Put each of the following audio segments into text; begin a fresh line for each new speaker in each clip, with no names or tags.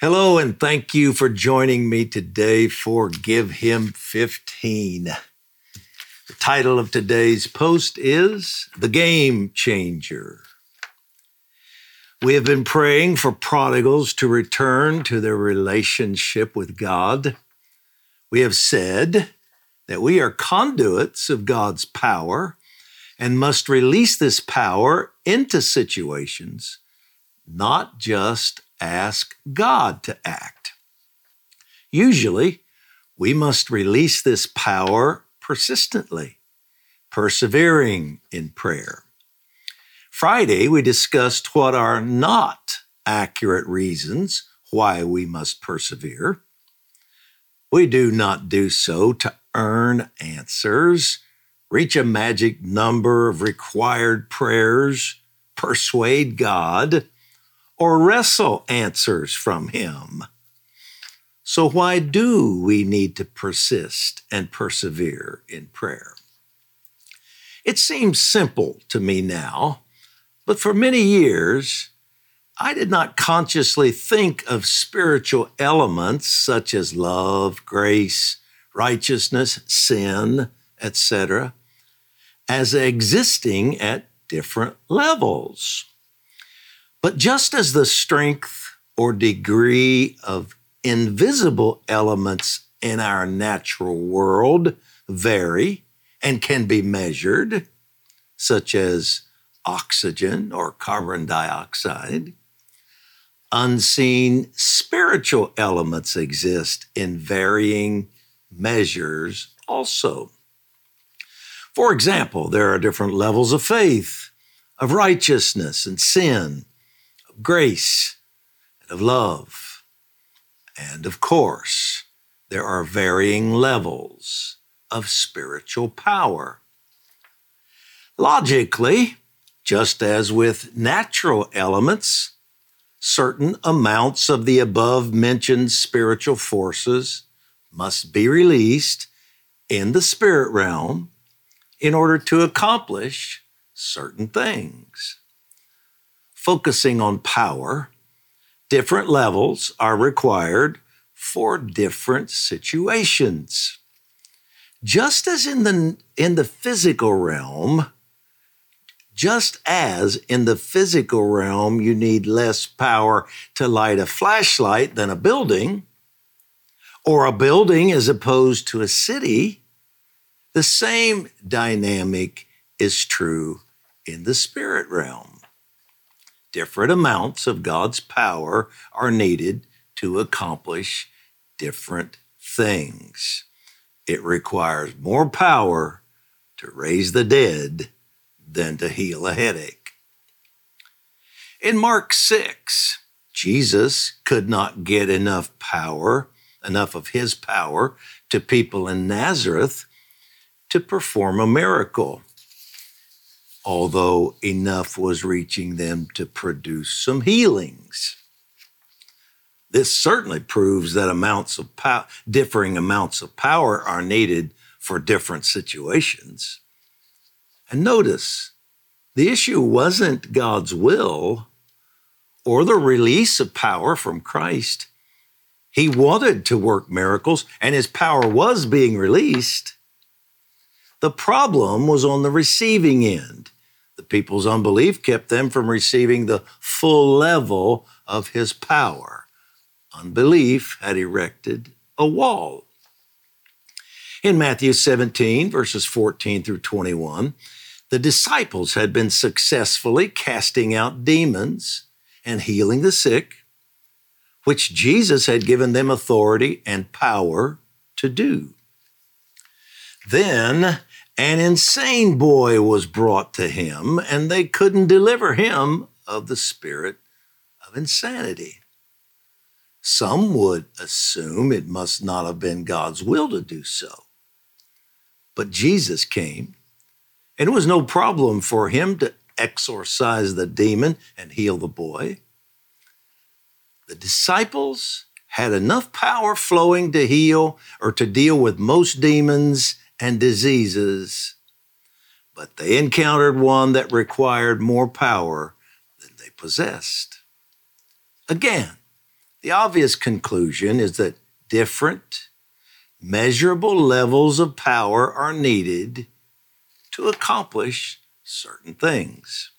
Hello, and thank you for joining me today for Give Him 15. The title of today's post is The Game Changer. We have been praying for prodigals to return to their relationship with God. We have said that we are conduits of God's power and must release this power into situations, not just ask God to act. Usually, we must release this power persistently, persevering in prayer. Friday, we discussed what are not accurate reasons why we must persevere. We do not do so to earn answers, reach a magic number of required prayers, persuade God, or wrestle answers from Him. So, why do we need to persist and persevere in prayer? It seems simple to me now, but for many years, I did not consciously think of spiritual elements such as love, grace, righteousness, sin, etc., as existing at different levels. But just as the strength or degree of invisible elements in our natural world vary and can be measured, such as oxygen or carbon dioxide, unseen spiritual elements exist in varying measures also. For example, there are different levels of faith, of righteousness and sin, grace and of love. And of course, there are varying levels of spiritual power. Logically, just as with natural elements, certain amounts of the above mentioned spiritual forces must be released in the spirit realm in order to accomplish certain things focusing on power, different levels are required for different situations. Just as in the, in the physical realm, just as in the physical realm, you need less power to light a flashlight than a building, or a building as opposed to a city, the same dynamic is true in the spirit realm different amounts of God's power are needed to accomplish different things. It requires more power to raise the dead than to heal a headache. In Mark 6, Jesus could not get enough power, enough of his power, to people in Nazareth to perform a miracle although enough was reaching them to produce some healings. This certainly proves that amounts of power, differing amounts of power are needed for different situations. And notice, the issue wasn't God's will or the release of power from Christ. He wanted to work miracles, and his power was being released. The problem was on the receiving end. The people's unbelief kept them from receiving the full level of his power. Unbelief had erected a wall. In Matthew 17, verses 14 through 21, the disciples had been successfully casting out demons and healing the sick, which Jesus had given them authority and power to do. Then an insane boy was brought to him, and they couldn't deliver him of the spirit of insanity. Some would assume it must not have been God's will to do so. But Jesus came, and it was no problem for him to exorcise the demon and heal the boy. The disciples had enough power flowing to heal or to deal with most demons and diseases, but they encountered one that required more power than they possessed. Again, The obvious conclusion is that different, measurable levels of power are needed to accomplish certain things.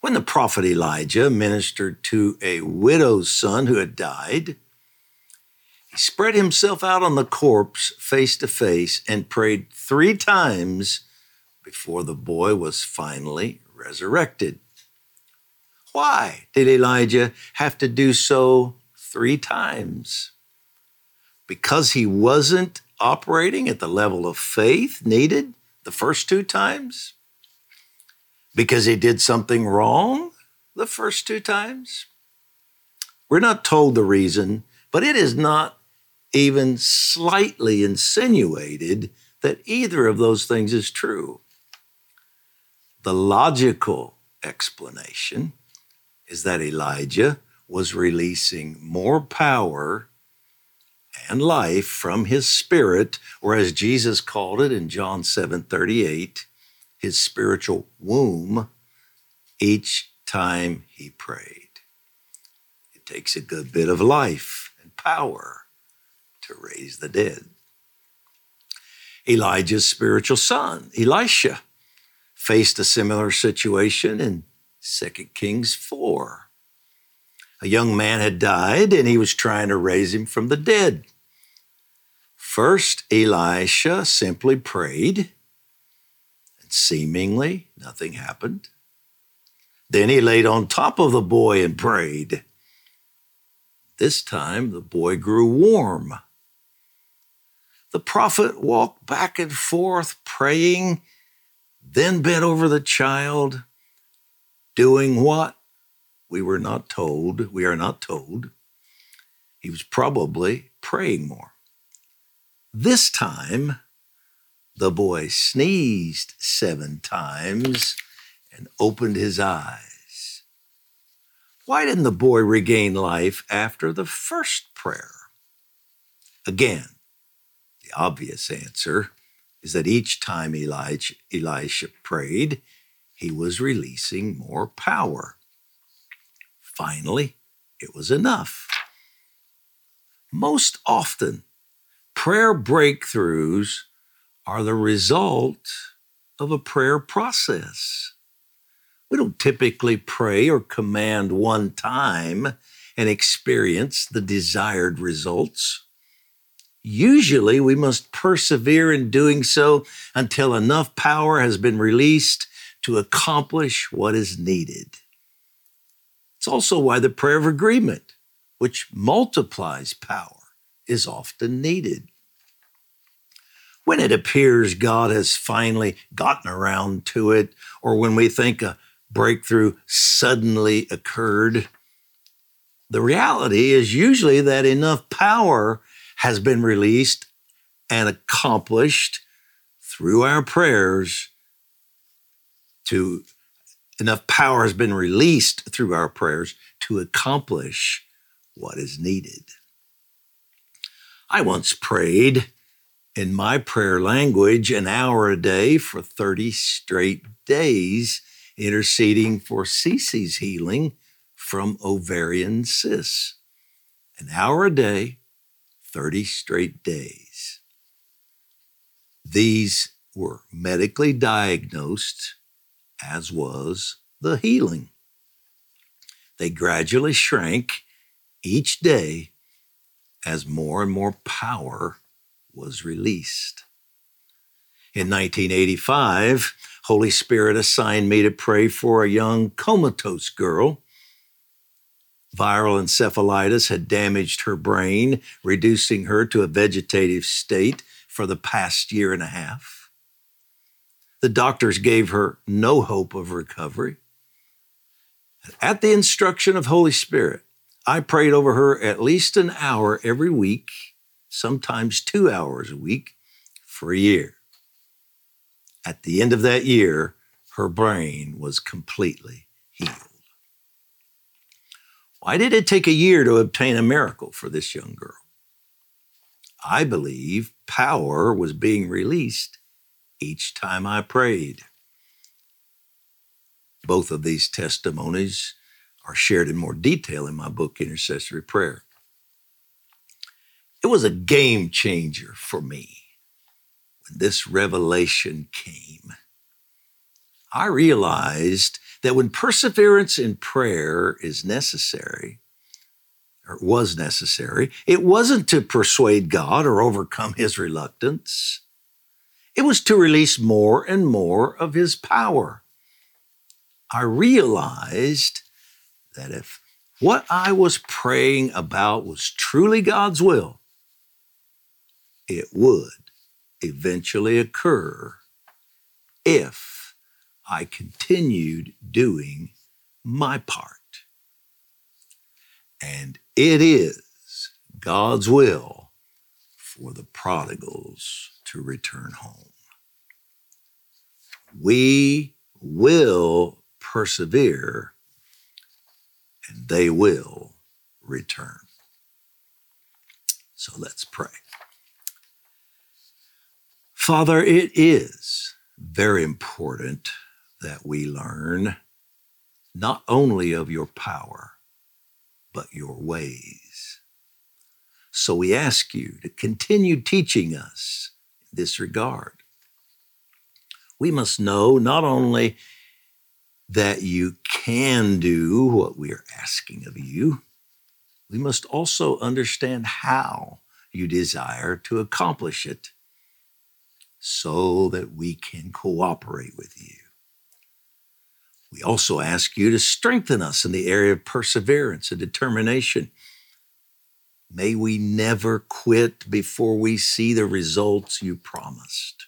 When the prophet Elijah ministered to a widow's son who had died, he spread himself out on the corpse face to face and prayed three times before the boy was finally resurrected. Why did Elijah have to do so three times? Because he wasn't operating at the level of faith needed the first two times? Because he did something wrong the first two times? We're not told the reason, but it is not even slightly insinuated that either of those things is true. The logical explanation is that Elijah was releasing more power and life from his spirit, or as Jesus called it in John 7 38, his spiritual womb, each time he prayed. It takes a good bit of life and power to raise the dead. Elijah's spiritual son, Elisha, faced a similar situation in 2 Kings 4. A young man had died and he was trying to raise him from the dead. First, Elisha simply prayed, and seemingly nothing happened. Then he laid on top of the boy and prayed. This time, the boy grew warm. The prophet walked back and forth, praying, then bent over the child, doing what? We were not told. We are not told. He was probably praying more. This time, the boy sneezed seven times and opened his eyes. Why didn't the boy regain life after the first prayer? Again, obvious answer is that each time Elijah, Elisha prayed, he was releasing more power. Finally, it was enough. Most often, prayer breakthroughs are the result of a prayer process. We don't typically pray or command one time and experience the desired results. Usually, we must persevere in doing so until enough power has been released to accomplish what is needed. It's also why the prayer of agreement, which multiplies power, is often needed. When it appears God has finally gotten around to it, or when we think a breakthrough suddenly occurred, the reality is usually that enough power has been released and accomplished through our prayers to enough power has been released through our prayers to accomplish what is needed. I once prayed in my prayer language an hour a day for 30 straight days, interceding for Ceci's healing from ovarian cysts. An hour a day, 30 straight days. These were medically diagnosed as was the healing. They gradually shrank each day as more and more power was released. In 1985, Holy Spirit assigned me to pray for a young comatose girl. Viral encephalitis had damaged her brain, reducing her to a vegetative state for the past year and a half. The doctors gave her no hope of recovery. At the instruction of Holy Spirit, I prayed over her at least an hour every week, sometimes two hours a week, for a year. At the end of that year, her brain was completely healed. Why did it take a year to obtain a miracle for this young girl? I believe power was being released each time I prayed. Both of these testimonies are shared in more detail in my book, Intercessory Prayer. It was a game changer for me when this revelation came. I realized that when perseverance in prayer is necessary, or was necessary, it wasn't to persuade God or overcome his reluctance. It was to release more and more of his power. I realized that if what I was praying about was truly God's will, it would eventually occur if I continued doing my part. And it is God's will for the prodigals to return home. We will persevere and they will return. So let's pray. Father, it is very important that we learn not only of your power, but your ways. So we ask you to continue teaching us in this regard. We must know not only that you can do what we are asking of you, we must also understand how you desire to accomplish it so that we can cooperate with you. We also ask you to strengthen us in the area of perseverance and determination. May we never quit before we see the results you promised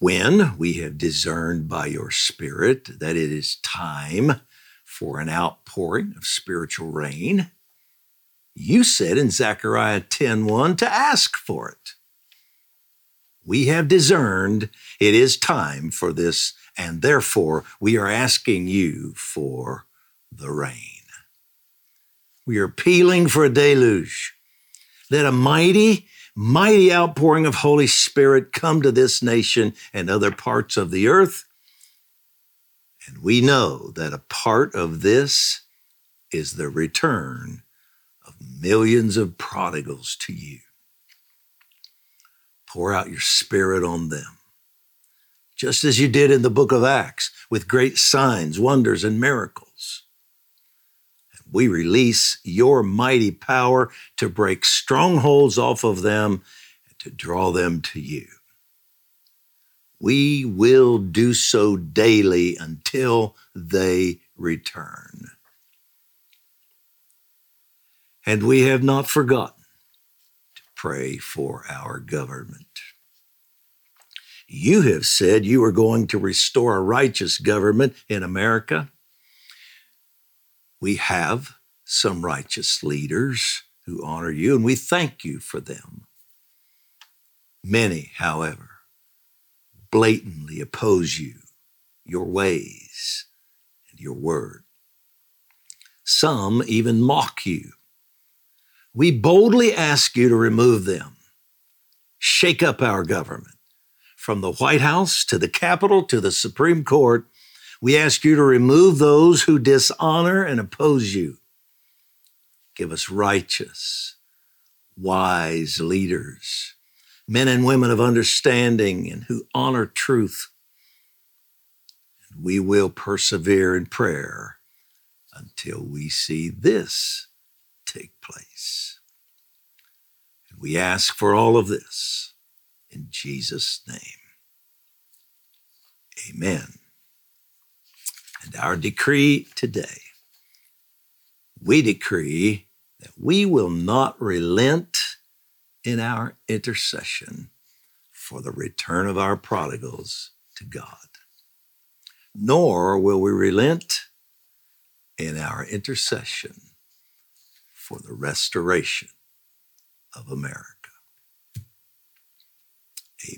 when we have discerned by your Spirit that it is time for an outpouring of spiritual rain, you said in Zechariah 10:1 to ask for it. We have discerned it is time for this, and therefore we are asking you for the rain. We are appealing for a deluge. Let a mighty mighty outpouring of Holy Spirit come to this nation and other parts of the earth. And we know that a part of this is the return of millions of prodigals to you. Pour out your spirit on them, just as you did in the book of Acts with great signs, wonders, and miracles we release your mighty power to break strongholds off of them and to draw them to you. We will do so daily until they return. And we have not forgotten pray for our government. You have said you are going to restore a righteous government in America we have some righteous leaders who honor you, and we thank you for them. Many, however, blatantly oppose you, your ways, and your word. Some even mock you. We boldly ask you to remove them, shake up our government, from the White House to the Capitol to the Supreme Court we ask you to remove those who dishonor and oppose you. Give us righteous, wise leaders, men and women of understanding and who honor truth. And we will persevere in prayer until we see this take place. And we ask for all of this in Jesus' name. Amen. And our decree today, we decree that we will not relent in our intercession for the return of our prodigals to God, nor will we relent in our intercession for the restoration of America.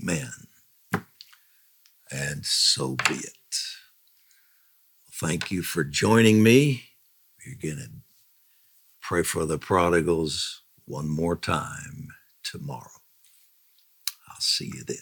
Amen. And so be it. Thank you for joining me. We're going to pray for the prodigals one more time tomorrow. I'll see you then.